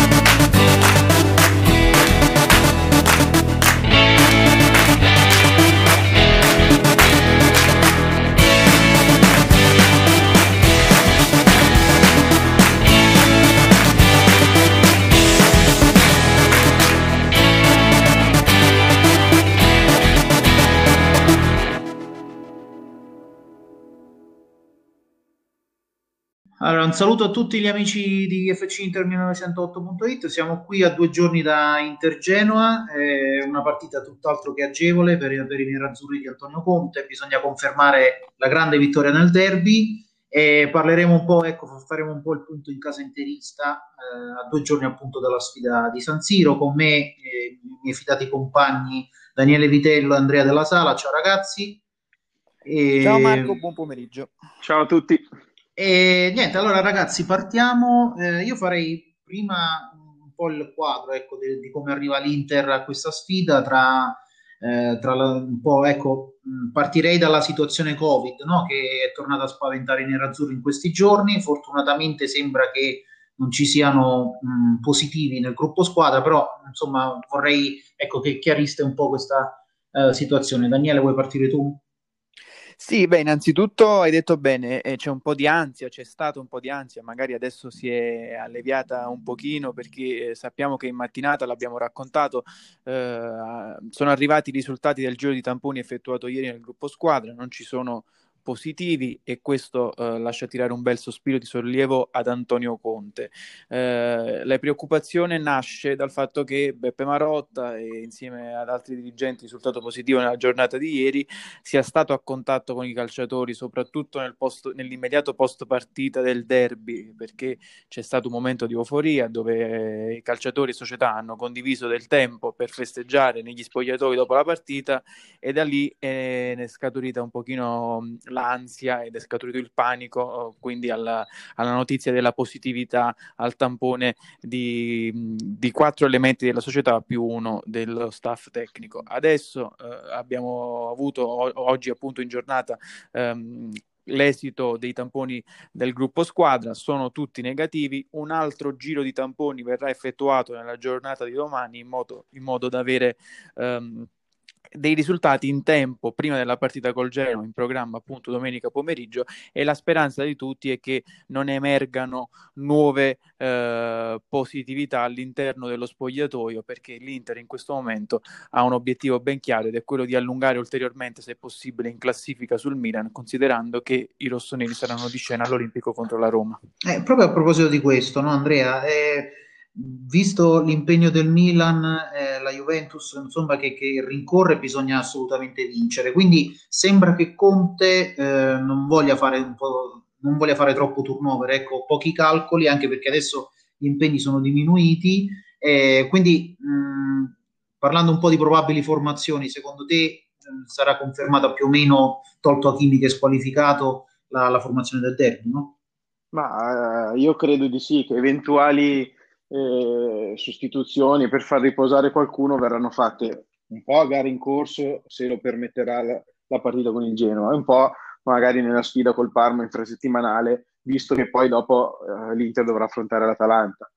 Thank Allora, un saluto a tutti gli amici di FC Inter 1908.it. Siamo qui a due giorni da Inter Genoa, è una partita tutt'altro che agevole per, per, i nerazzurri di Antonio Conte. Bisogna confermare la grande vittoria nel derby e parleremo un po', ecco, faremo un po' il punto in casa interista eh, a due giorni appunto dalla sfida di San Siro. Con me eh, i miei fidati compagni Daniele Vitello e Andrea Della Sala. Ciao ragazzi. E... Ciao Marco, buon pomeriggio. Ciao a tutti. E niente, allora ragazzi, partiamo. Eh, io farei prima un po' il quadro ecco, di, di come arriva l'Inter a questa sfida tra, eh, tra la, un po', ecco, partirei dalla situazione Covid, no? che è tornata a spaventare i nerazzurri in questi giorni. Fortunatamente sembra che non ci siano mh, positivi nel gruppo squadra, però insomma vorrei ecco, che chiariste un po' questa uh, situazione. Daniele, vuoi partire tu? Sì, beh, innanzitutto hai detto bene, eh, c'è un po' di ansia, c'è stato un po' di ansia, magari adesso si è alleviata un pochino perché eh, sappiamo che in mattinata, l'abbiamo raccontato, eh, sono arrivati i risultati del giro di tamponi effettuato ieri nel gruppo squadra, non ci sono positivi e questo eh, lascia tirare un bel sospiro di sollievo ad Antonio Conte. Eh, la preoccupazione nasce dal fatto che Beppe Marotta e insieme ad altri dirigenti risultato positivo nella giornata di ieri sia stato a contatto con i calciatori soprattutto nel post, nell'immediato post partita del derby perché c'è stato un momento di euforia dove i calciatori e società hanno condiviso del tempo per festeggiare negli spogliatoi dopo la partita e da lì è, è scaturita un pochino l'ansia ed è scaturito il panico, quindi alla, alla notizia della positività al tampone di, di, quattro elementi della società più uno dello staff tecnico. Adesso eh, abbiamo avuto o- oggi appunto in giornata ehm, l'esito dei tamponi del gruppo squadra sono tutti negativi. Un altro giro di tamponi verrà effettuato nella giornata di domani in modo, in modo da avere um, dei risultati in tempo prima della partita col Genoa in programma appunto domenica pomeriggio e la speranza di tutti è che non emergano nuove eh, positività all'interno dello spogliatoio perché l'Inter in questo momento ha un obiettivo ben chiaro ed è quello di allungare ulteriormente se possibile in classifica sul Milan considerando che i rossoneri saranno di scena all'Olimpico contro la Roma. Eh, proprio a proposito di questo, no Andrea? Eh visto l'impegno del Milan, eh, la Juventus, insomma, che, che, rincorre, bisogna assolutamente vincere. Quindi sembra che Conte eh, non, voglia non voglia fare troppo turnover, ecco, pochi calcoli, anche perché adesso gli impegni sono diminuiti. Eh, quindi, mh, parlando un po' di probabili formazioni, secondo te sarà confermata più o meno, tolto Achimi che è squalificato, la, la formazione del derby, no? Ma eh, io credo di sì, che eventuali eh, sostituzioni per far riposare qualcuno verranno fatte un po' a gara in corso, se lo permetterà la, la partita con il Genoa, e un po' magari nella sfida col Parma infrasettimanale, visto che poi dopo eh, l'Inter dovrà affrontare l'Atalanta.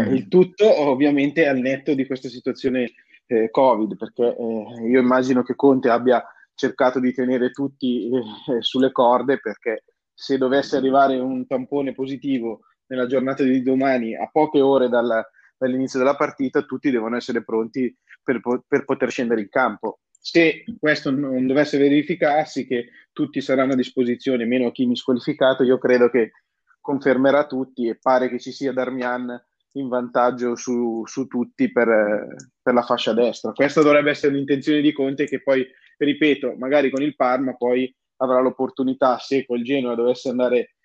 Mm. Il tutto ovviamente al netto di questa situazione eh, Covid, perché eh, io immagino che Conte abbia cercato di tenere tutti eh, sulle corde, perché se dovesse arrivare un tampone positivo nella giornata di domani, a poche ore dal, dall'inizio della partita, tutti devono essere pronti per, per, poter scendere in campo. Se questo non dovesse verificarsi, che tutti saranno a disposizione, meno chi mi squalificato, io credo che confermerà tutti e pare che ci sia Darmian in vantaggio su, su tutti per, per, la fascia destra. Questa dovrebbe essere l'intenzione di Conte che poi, ripeto, magari con il Parma poi avrà l'opportunità, se col Genoa dovesse andare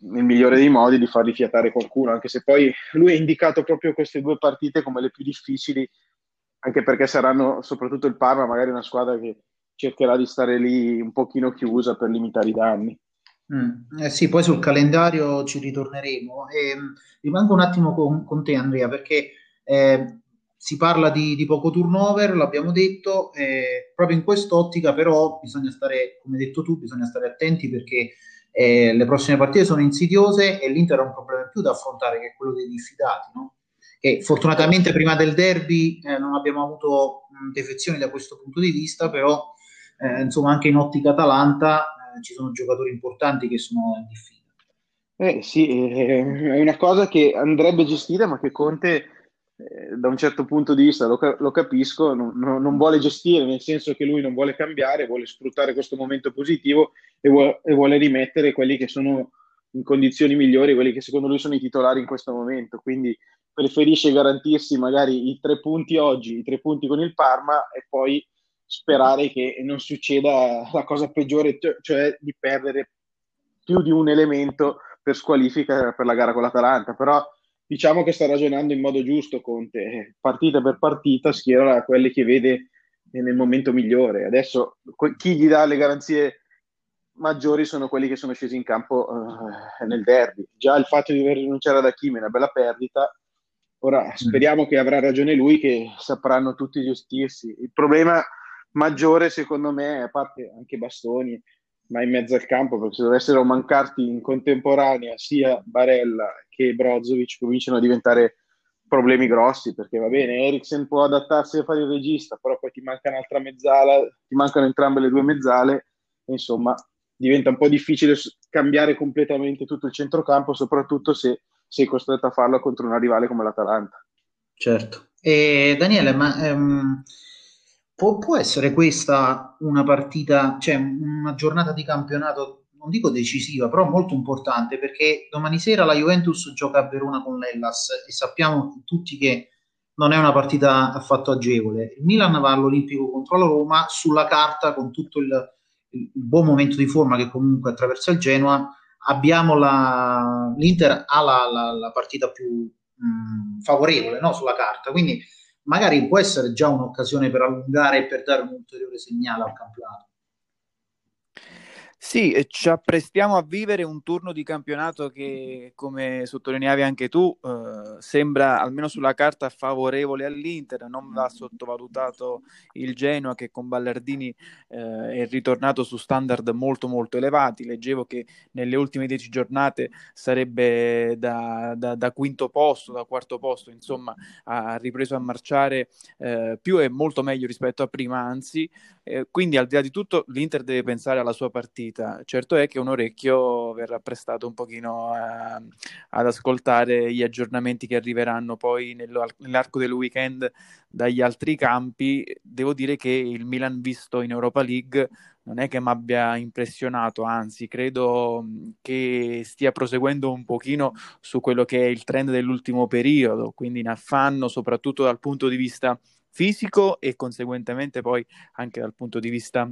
nel migliore dei modi di far rifiatare qualcuno, anche se poi lui ha indicato proprio queste due partite come le più difficili, anche perché saranno soprattutto il Parma, magari una squadra che cercherà di stare lì un pochino chiusa per limitare i danni. Mm. Eh sì, poi sul calendario ci ritorneremo. E, mm, rimango un attimo con, con te, Andrea, perché eh, si parla di, di, poco turnover, l'abbiamo detto, eh, proprio in quest'ottica, però bisogna stare, come hai detto tu, bisogna stare attenti perché eh, le prossime partite sono insidiose e l'Inter ha un problema in più da affrontare che è quello dei diffidati, no? che fortunatamente prima del derby eh, non abbiamo avuto mh, defezioni da questo punto di vista, però eh, insomma anche in ottica Atalanta eh, ci sono giocatori importanti che sono in diffida. Eh sì, è una cosa che andrebbe gestita, ma che Conte, eh, da un certo punto di vista, lo, lo capisco, non, non, vuole gestire, nel senso che lui non vuole cambiare, vuole sfruttare questo momento positivo e vuole, e vuole rimettere quelli che sono in condizioni migliori, quelli che secondo lui sono i titolari in questo momento. Quindi preferisce garantirsi magari i tre punti oggi, i tre punti con il Parma e poi sperare che non succeda la cosa peggiore, cioè di perdere più di un elemento per squalifica per la gara con l'Atalanta, però diciamo che sta ragionando in modo giusto Conte, partita per partita schiera quelli che vede nel momento migliore. Adesso chi gli dà le garanzie maggiori sono quelli che sono scesi in campo uh, nel derby. Già il fatto di aver rinunciato ad Hakimi è una bella perdita. Ora speriamo che avrà ragione lui, che sapranno tutti gestirsi. Il problema maggiore, secondo me, a parte anche Bastoni, ma in mezzo al campo, perché se dovessero mancarti in contemporanea sia Barella che Brozovic cominciano a diventare problemi grossi, perché va bene, Eriksen può adattarsi a fare il regista, però poi ti manca un'altra mezzala, ti mancano entrambe le due mezzale, insomma diventa un po' difficile cambiare completamente tutto il centrocampo, soprattutto se sei costretto a farlo contro una rivale come l'Atalanta. Certo. E Daniele, ma ehm, Può, può, essere questa una partita, cioè una giornata di campionato, non dico decisiva, però molto importante perché domani sera la Juventus gioca a Verona con l'Ellas e sappiamo tutti che non è una partita affatto agevole. Il Milan va all'Olimpico contro la Roma, sulla carta con tutto il, il buon momento di forma che comunque attraversa il Genoa, la, l'Inter ha la, la, la partita più mh, favorevole no? sulla carta, quindi magari può essere già un'occasione per allungare e per dare un ulteriore segnale al campionato. Sì, ci apprestiamo a vivere un turno di campionato che, come sottolineavi anche tu, eh, sembra almeno sulla carta favorevole all'Inter. Non va sottovalutato il Genoa che con Ballardini eh, è ritornato su standard molto molto elevati. Leggevo che nelle ultime dieci giornate sarebbe da, da, da quinto posto, da quarto posto, insomma, ha ripreso a marciare eh, più e molto meglio rispetto a prima, anzi. Eh, quindi al di là di tutto l'Inter deve pensare alla sua partita partita. Certo è che un orecchio verrà prestato un pochino a, ad ascoltare gli aggiornamenti che arriveranno poi nell'arco del weekend dagli altri campi. Devo dire che il Milan visto in Europa League non è che mi abbia impressionato, anzi credo che stia proseguendo un pochino su quello che è il trend dell'ultimo periodo, quindi in affanno soprattutto dal punto di vista fisico e conseguentemente poi anche dal punto di vista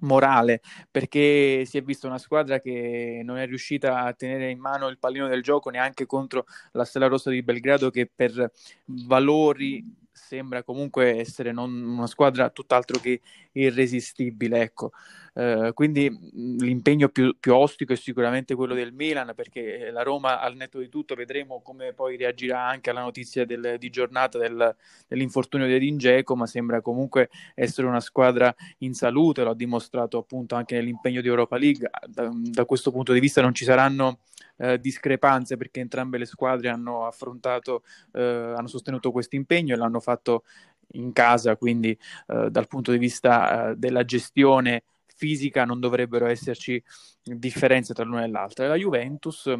morale perché si è vista una squadra che non è riuscita a tenere in mano il pallino del gioco neanche contro la Stella Rossa di Belgrado che per valori sembra comunque essere una squadra tutt'altro che irresistibile. Ecco. Eh, quindi l'impegno più, più, ostico è sicuramente quello del Milan, perché la Roma, al netto di tutto, vedremo come poi reagirà anche alla notizia del, di giornata del, dell'infortunio di Edin Dzeko, ma sembra comunque essere una squadra in salute, lo ha dimostrato appunto anche nell'impegno di Europa League. Da, da questo punto di vista non ci saranno eh, discrepanze perché entrambe le squadre hanno affrontato, eh, hanno sostenuto questo impegno e l'hanno fatto in casa, quindi eh, dal punto di vista eh, della gestione fisica non dovrebbero esserci differenze tra l'una e l'altra. La Juventus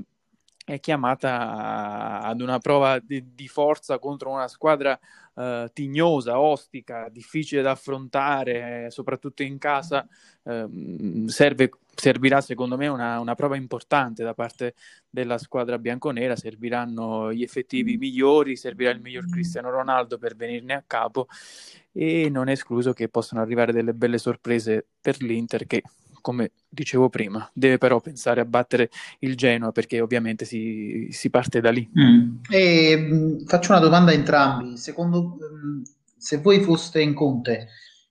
è chiamata ad una prova di, di forza contro una squadra uh, tignosa, ostica, difficile da affrontare, eh, soprattutto in casa. Uh, serve, servirà secondo me una, una, prova importante da parte della squadra bianconera, serviranno gli effettivi migliori, servirà il miglior Cristiano Ronaldo per venirne a capo e non è escluso che possano arrivare delle belle sorprese per l'Inter che come dicevo prima, deve però pensare a battere il Genoa perché ovviamente si, si parte da lì. Mm. E, mm, faccio una domanda a entrambi. Secondo, mm, se voi foste in Conte,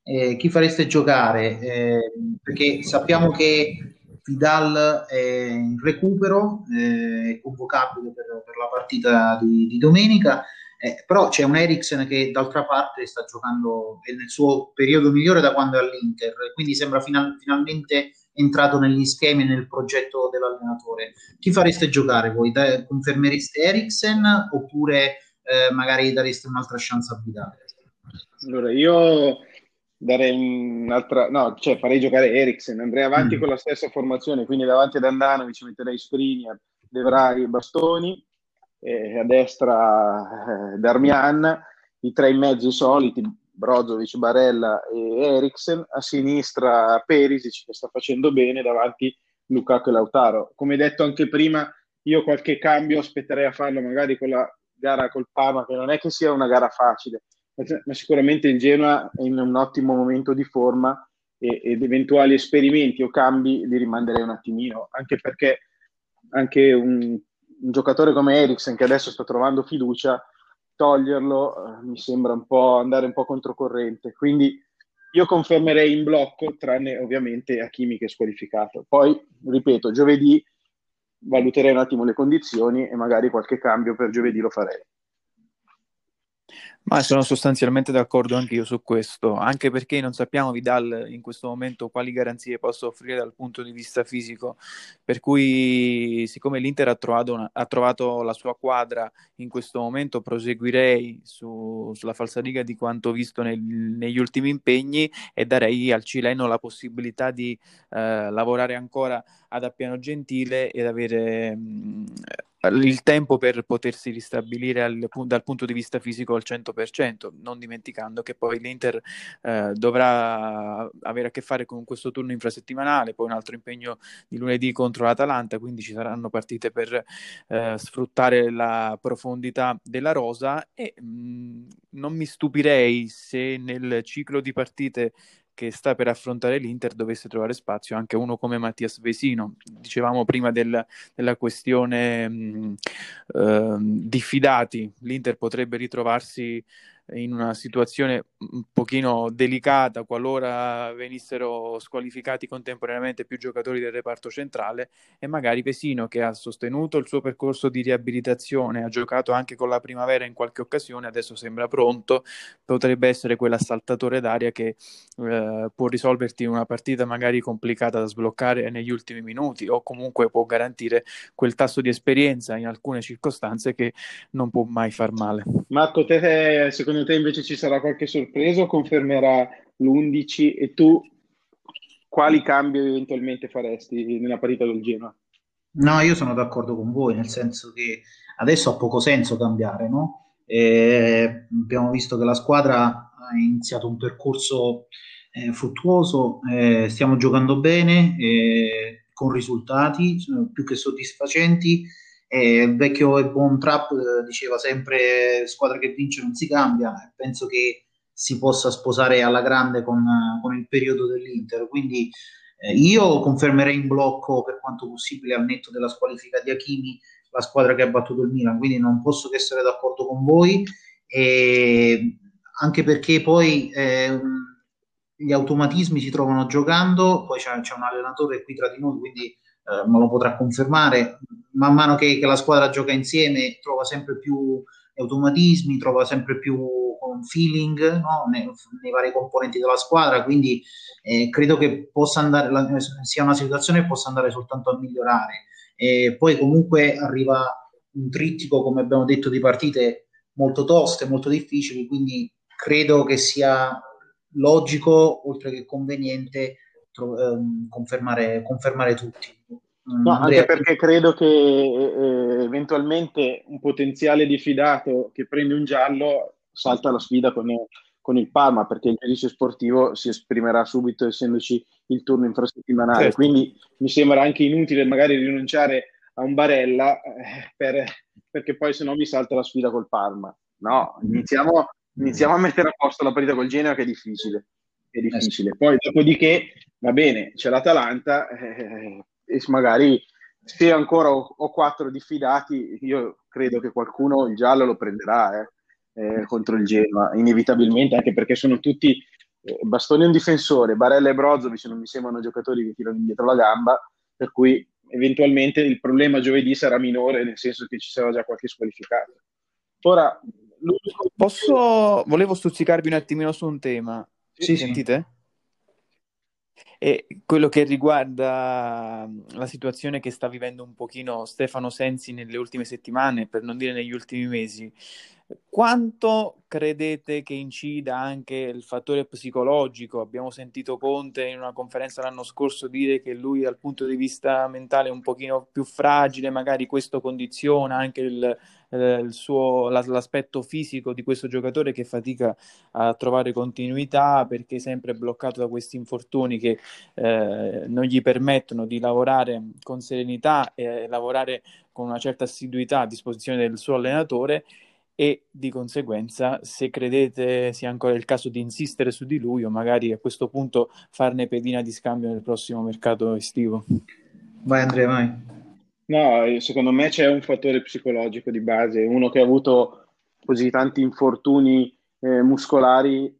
eh, chi fareste giocare? Eh, perché sappiamo che Vidal è in recupero, eh, è convocabile per, per la partita di, di domenica. Eh, però c'è un Eriksen che d'altra parte sta giocando nel suo periodo migliore da quando è all'Inter, quindi sembra final- finalmente entrato negli schemi e nel progetto dell'allenatore. Chi fareste giocare voi? Da, confermereste Eriksen oppure eh, magari dareste un'altra chance a Vidal? Allora, io darei un'altra, no, cioè farei giocare Eriksen, andrei avanti mm. con la stessa formazione, quindi davanti ad Andanovic metterei Skriniar, De Vrij, Bastoni, a destra eh, Darmian, i tre in mezzo soliti, Brozovic, Barella e Eriksen, a sinistra Perisic che sta facendo bene, davanti Lukaku e Lautaro. Come detto anche prima, io qualche cambio aspetterei a farlo magari con la gara col Parma, che non è che sia una gara facile, ma sicuramente il Genoa è in un ottimo momento di forma e, ed eventuali esperimenti o cambi li rimanderei un attimino, anche perché anche un, un giocatore come Eriksen che adesso sta trovando fiducia, toglierlo eh, mi sembra un po' andare un po' controcorrente. Quindi io confermerei in blocco, tranne ovviamente Hakimi che è squalificato. Poi, ripeto, giovedì valuterei un attimo le condizioni e magari qualche cambio per giovedì lo farei. Ma sono sostanzialmente d'accordo anche io su questo, anche perché non sappiamo Vidal in questo momento quali garanzie possa offrire dal punto di vista fisico, per cui siccome l'Inter ha trovato, una, ha trovato la sua quadra in questo momento proseguirei su, sulla falsariga di quanto visto nel, negli ultimi impegni e darei al cileno la possibilità di eh, lavorare ancora ad Appiano Gentile ed avere mh, il tempo per potersi ristabilire al, dal punto di vista fisico al 100%, non dimenticando che poi l'Inter eh, dovrà avere a che fare con questo turno infrasettimanale, poi un altro impegno di lunedì contro l'Atalanta, quindi ci saranno partite per eh, sfruttare la profondità della rosa e mh, non mi stupirei se nel ciclo di partite che sta per affrontare l'Inter dovesse trovare spazio anche uno come Mattias Vesino. Dicevamo prima del, della questione mh, eh, diffidati, l'Inter potrebbe ritrovarsi in una situazione un pochino delicata qualora venissero squalificati contemporaneamente più giocatori del reparto centrale e magari Pesino che ha sostenuto il suo percorso di riabilitazione, ha giocato anche con la primavera in qualche occasione, adesso sembra pronto, potrebbe essere quell'assaltatore d'aria che eh, può risolverti una partita magari complicata da sbloccare negli ultimi minuti o comunque può garantire quel tasso di esperienza in alcune circostanze che non può mai far male. Marco, te secondo secondo te invece ci sarà qualche sorpresa o confermerà l'11 e tu quali cambi eventualmente faresti nella partita del Genoa? No, io sono d'accordo con voi, nel senso che adesso ha poco senso cambiare, no? E abbiamo visto che la squadra ha iniziato un percorso eh, fruttuoso, eh, stiamo giocando bene, eh, con risultati più che soddisfacenti e il vecchio e buon Trap eh, diceva sempre squadra che vince non si cambia, penso che si possa sposare alla grande con, con il periodo dell'Inter, quindi eh, io confermerei in blocco per quanto possibile al netto della squalifica di Hakimi la squadra che ha battuto il Milan, quindi non posso che essere d'accordo con voi, e anche perché poi eh, gli automatismi si trovano giocando, poi c'è, c'è un allenatore qui tra di noi, quindi eh, me lo potrà confermare, man mano che, che, la squadra gioca insieme trova sempre più automatismi, trova sempre più feeling no? nei, nei, vari componenti della squadra, quindi eh, credo che possa andare, la, sia una situazione che possa andare soltanto a migliorare. E poi comunque arriva un trittico, come abbiamo detto, di partite molto toste, molto difficili, quindi credo che sia logico, oltre che conveniente, confermare, confermare tutti. Mm, no, anche perché credo che eh, eventualmente un potenziale diffidato che prende un giallo salta la sfida con, con il Parma perché il giudice sportivo si esprimerà subito essendoci il turno infrasettimanale. Certo. Quindi mi sembra anche inutile magari rinunciare a un Barella eh, per, perché poi se no mi salta la sfida col Parma. No, iniziamo, iniziamo a mettere a posto la partita col Genoa che è difficile. È difficile. Poi dopodiché va bene, c'è l'Atalanta. Eh, e magari se ancora ho, ho, quattro diffidati, io credo che qualcuno il giallo lo prenderà eh, eh, contro il Genoa, inevitabilmente, anche perché sono tutti eh, Bastoni un difensore, Barella e Brozovic non mi sembrano giocatori che tirano indietro la gamba, per cui eventualmente il problema giovedì sarà minore, nel senso che ci sarà già qualche squalificato. Ora, Posso... volevo stuzzicarvi un attimino su un tema. Sì, sentite? E quello che riguarda la situazione che sta vivendo un pochino Stefano Sensi nelle ultime settimane, per non dire negli ultimi mesi, quanto credete che incida anche il fattore psicologico? Abbiamo sentito Conte in una conferenza l'anno scorso dire che lui dal punto di vista mentale è un pochino più fragile, magari questo condiziona anche il, eh, suo, la, l'aspetto fisico di questo giocatore che fatica a trovare continuità perché è sempre bloccato da questi infortuni che eh, non gli permettono di lavorare con serenità e lavorare con una certa assiduità a disposizione del suo allenatore e di conseguenza se credete sia ancora il caso di insistere su di lui o magari a questo punto farne pedina di scambio nel prossimo mercato estivo. Vai Andrea, vai. No, secondo me c'è un fattore psicologico di base, uno che ha avuto così tanti infortuni eh, muscolari,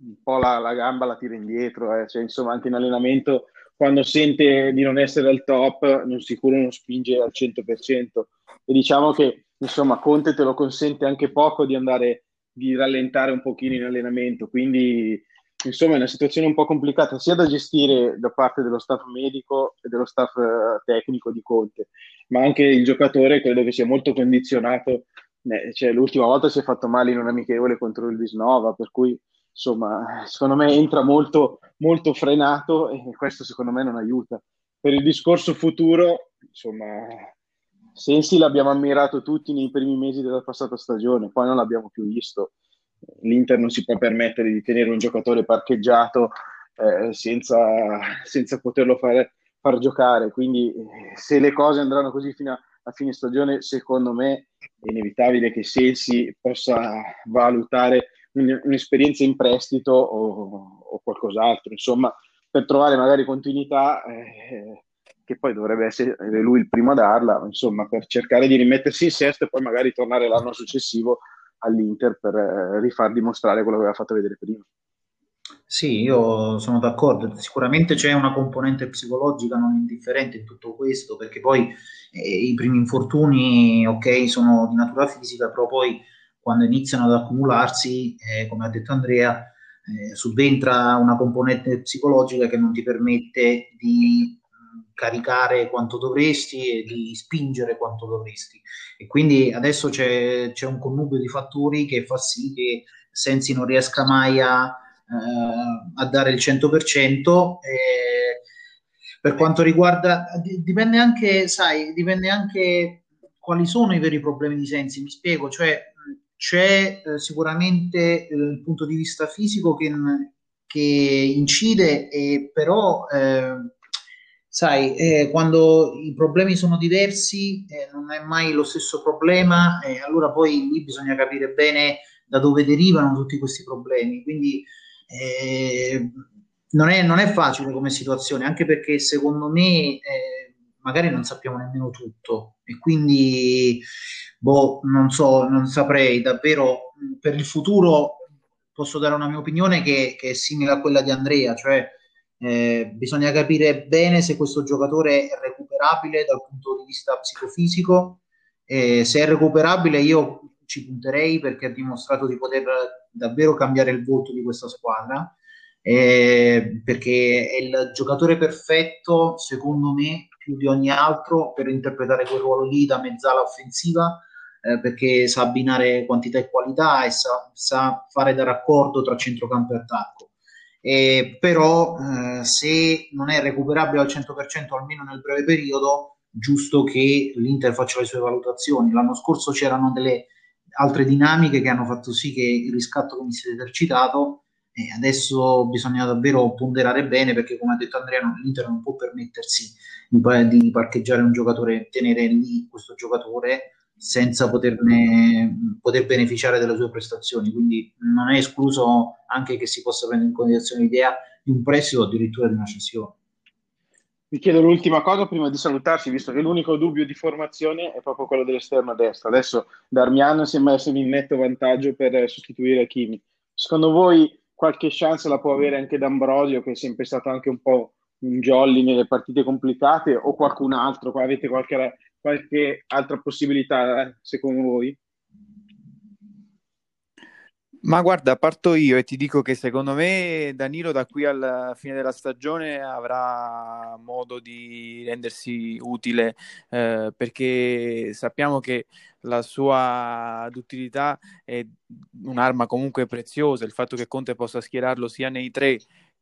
un po' la, la, gamba la tira indietro, eh. cioè, insomma anche in allenamento quando sente di non essere al top, non sicuro non spinge al 100%. E diciamo che insomma, Conte te lo consente anche poco di andare, di rallentare un pochino in allenamento, quindi insomma è una situazione un po' complicata sia da gestire da parte dello staff medico e dello staff uh, tecnico di Conte, ma anche il giocatore credo che sia molto condizionato, eh, cioè, l'ultima volta si è fatto male in un amichevole contro il Visnova, per cui insomma secondo me entra molto, molto frenato e questo secondo me non aiuta. Per il discorso futuro, insomma, Sensi l'abbiamo ammirato tutti nei primi mesi della passata stagione, poi non l'abbiamo più visto. L'Inter non si può permettere di tenere un giocatore parcheggiato eh, senza, senza, poterlo fare, far giocare. Quindi, eh, se le cose andranno così fino a, a fine stagione, secondo me è inevitabile che Sensi possa valutare un, un'esperienza in prestito o, o, qualcos'altro. Insomma, per trovare magari continuità. Eh, che poi dovrebbe essere lui il primo a darla, insomma, per cercare di rimettersi in sesto e poi magari tornare l'anno successivo all'Inter per eh, rifar dimostrare quello che aveva fatto vedere prima. Sì, io sono d'accordo, sicuramente c'è una componente psicologica non indifferente in tutto questo, perché poi eh, i primi infortuni, ok, sono di natura fisica, però poi quando iniziano ad accumularsi, eh, come ha detto Andrea, eh, subentra una componente psicologica che non ti permette di caricare quanto dovresti e di spingere quanto dovresti. E quindi adesso c'è, c'è un connubio di fattori che fa sì che Sensi non riesca mai a, eh, a dare il 100%. E per quanto riguarda, dipende anche, sai, dipende anche quali sono i veri problemi di Sensi, mi spiego, cioè c'è eh, sicuramente eh, il punto di vista fisico che, che incide, e però eh, sai, eh, quando i problemi sono diversi, eh, non è mai lo stesso problema, e allora poi lì bisogna capire bene da dove derivano tutti questi problemi. Quindi eh, non, è, non, è, facile come situazione, anche perché secondo me eh, magari non sappiamo nemmeno tutto e quindi, boh, non so, non saprei davvero per il futuro. Posso dare una mia opinione che, che è simile a quella di Andrea, cioè eh, bisogna capire bene se questo giocatore è recuperabile dal punto di vista psicofisico. Eh, se è recuperabile, io ci punterei perché ha dimostrato di poter davvero cambiare il volto di questa squadra. Eh, perché è il giocatore perfetto, secondo me, più di ogni altro per interpretare quel ruolo lì da mezzala offensiva. Eh, perché sa abbinare quantità e qualità e sa, sa fare da raccordo tra centrocampo e attacco eh, però eh, se non è recuperabile al 100% almeno nel breve periodo, giusto che l'Inter faccia le sue valutazioni. L'anno scorso c'erano delle altre dinamiche che hanno fatto sì che il riscatto venisse esercitato e adesso bisogna davvero ponderare bene perché come ha detto Andrea l'Inter non può permettersi di parcheggiare un giocatore, tenere lì questo giocatore senza poterne, poter beneficiare delle sue prestazioni. Quindi non è escluso anche che si possa prendere in considerazione l'idea di un prestito o addirittura di una cessione. Vi chiedo l'ultima cosa prima di salutarci, visto che l'unico dubbio di formazione è proprio quello dell'esterno a destra. Adesso Darmian si è messo in netto vantaggio per sostituire Kimi. Secondo voi qualche chance la può avere anche D'Ambrosio, che è sempre stato anche un po' un jolly nelle partite complicate, o qualcun altro? Avete qualche qualche altra possibilità, eh, secondo voi? Ma guarda, parto io e ti dico che secondo me Danilo da qui alla fine della stagione avrà modo di rendersi utile eh, perché sappiamo che la sua duttilità è un'arma comunque preziosa, il fatto che Conte possa schierarlo sia nei tre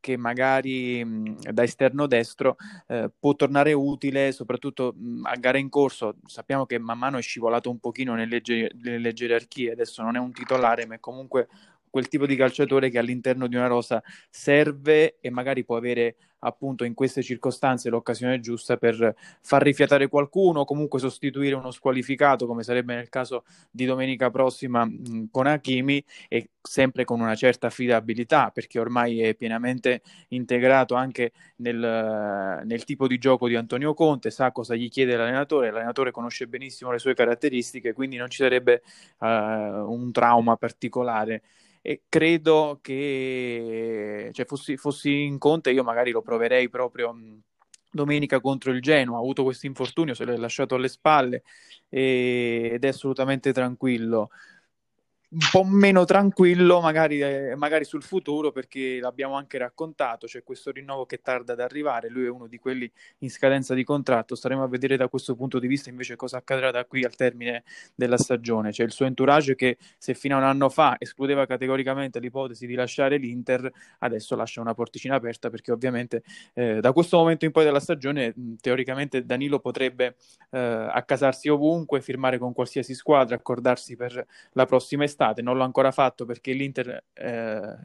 che magari mh, da esterno destro eh, può tornare utile soprattutto mh, a gare in corso. Sappiamo che man mano è scivolato un pochino nelle, ge- nelle gerarchie, adesso non è un titolare, ma è comunque quel tipo di calciatore che all'interno di una rosa serve e magari può avere appunto in queste circostanze l'occasione giusta per far rifiatare qualcuno, comunque sostituire uno squalificato come sarebbe nel caso di domenica prossima con Hakimi e sempre con una certa affidabilità perché ormai è pienamente integrato anche nel, nel tipo di gioco di Antonio Conte, sa cosa gli chiede l'allenatore, l'allenatore conosce benissimo le sue caratteristiche, quindi non ci sarebbe uh, un trauma particolare e credo che cioè, fossi, fossi, in Conte io magari lo proverei proprio domenica contro il Genoa, ha avuto questo infortunio, se l'è lasciato alle spalle e, ed è assolutamente tranquillo un po' meno tranquillo magari, eh, magari, sul futuro perché l'abbiamo anche raccontato, c'è questo rinnovo che tarda ad arrivare, lui è uno di quelli in scadenza di contratto, staremo a vedere da questo punto di vista invece cosa accadrà da qui al termine della stagione, c'è il suo entourage che se fino a un anno fa escludeva categoricamente l'ipotesi di lasciare l'Inter, adesso lascia una porticina aperta perché ovviamente eh, da questo momento in poi della stagione teoricamente Danilo potrebbe eh, accasarsi ovunque, firmare con qualsiasi squadra, accordarsi per la prossima estate estate, non l'ho ancora fatto perché l'Inter eh,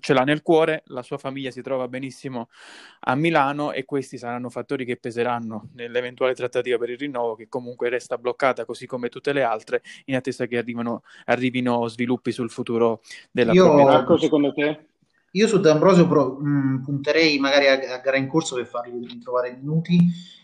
ce l'ha nel cuore, la sua famiglia si trova benissimo a Milano e questi saranno fattori che peseranno nell'eventuale trattativa per il rinnovo che comunque resta bloccata così come tutte le altre in attesa che arrivino, arrivino sviluppi sul futuro della io, proprietà. Marco, secondo te? Io su D'Ambrosio pro, mh, mm, punterei magari a, a, gara in corso per fargli ritrovare minuti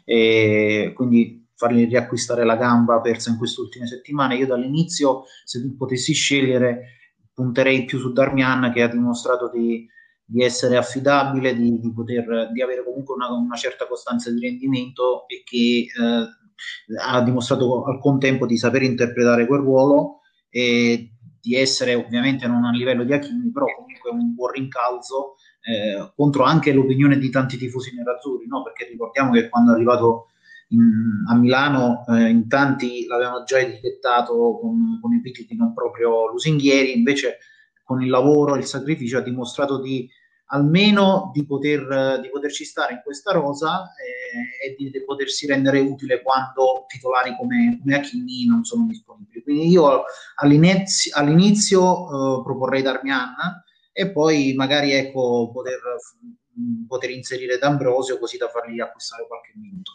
e quindi fargli riacquistare la gamba persa in queste ultime settimane. Io dall'inizio, se potessi scegliere, punterei più su Darmian che ha dimostrato di, di essere affidabile, di, di, poter, di avere comunque una, una, certa costanza di rendimento e che eh, ha dimostrato al contempo di saper interpretare quel ruolo e di essere ovviamente non a livello di Hakimi, però comunque un buon rincalzo eh, contro anche l'opinione di tanti tifosi nerazzurri, no? perché ricordiamo che quando è arrivato in, a Milano eh, in tanti l'avevano già etichettato con, con epiteti non proprio lusinghieri, invece con il lavoro e il sacrificio ha dimostrato di almeno di, poter, di poterci stare in questa rosa eh, e di, di, potersi rendere utile quando titolari come, come Achini non sono disponibili. Quindi io all'inizio, all'inizio eh, proporrei Darmian e poi magari ecco, poter, poter inserire D'Ambrosio così da fargli acquistare qualche minuto.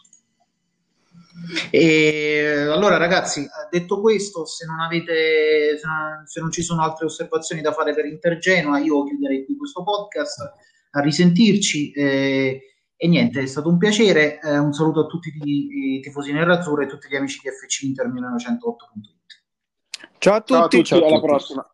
E allora, ragazzi, detto questo, se non avete, se non, se non ci sono altre osservazioni da fare per Intergenoa, io chiuderei qui questo podcast. A risentirci. Eh, e niente, è stato un piacere. Eh, un saluto a tutti i, tifosi nerazzurri e a tutti gli amici di FC Inter 1908.it. Ciao a tutti, ciao a tutti, ciao a tutti. alla prossima.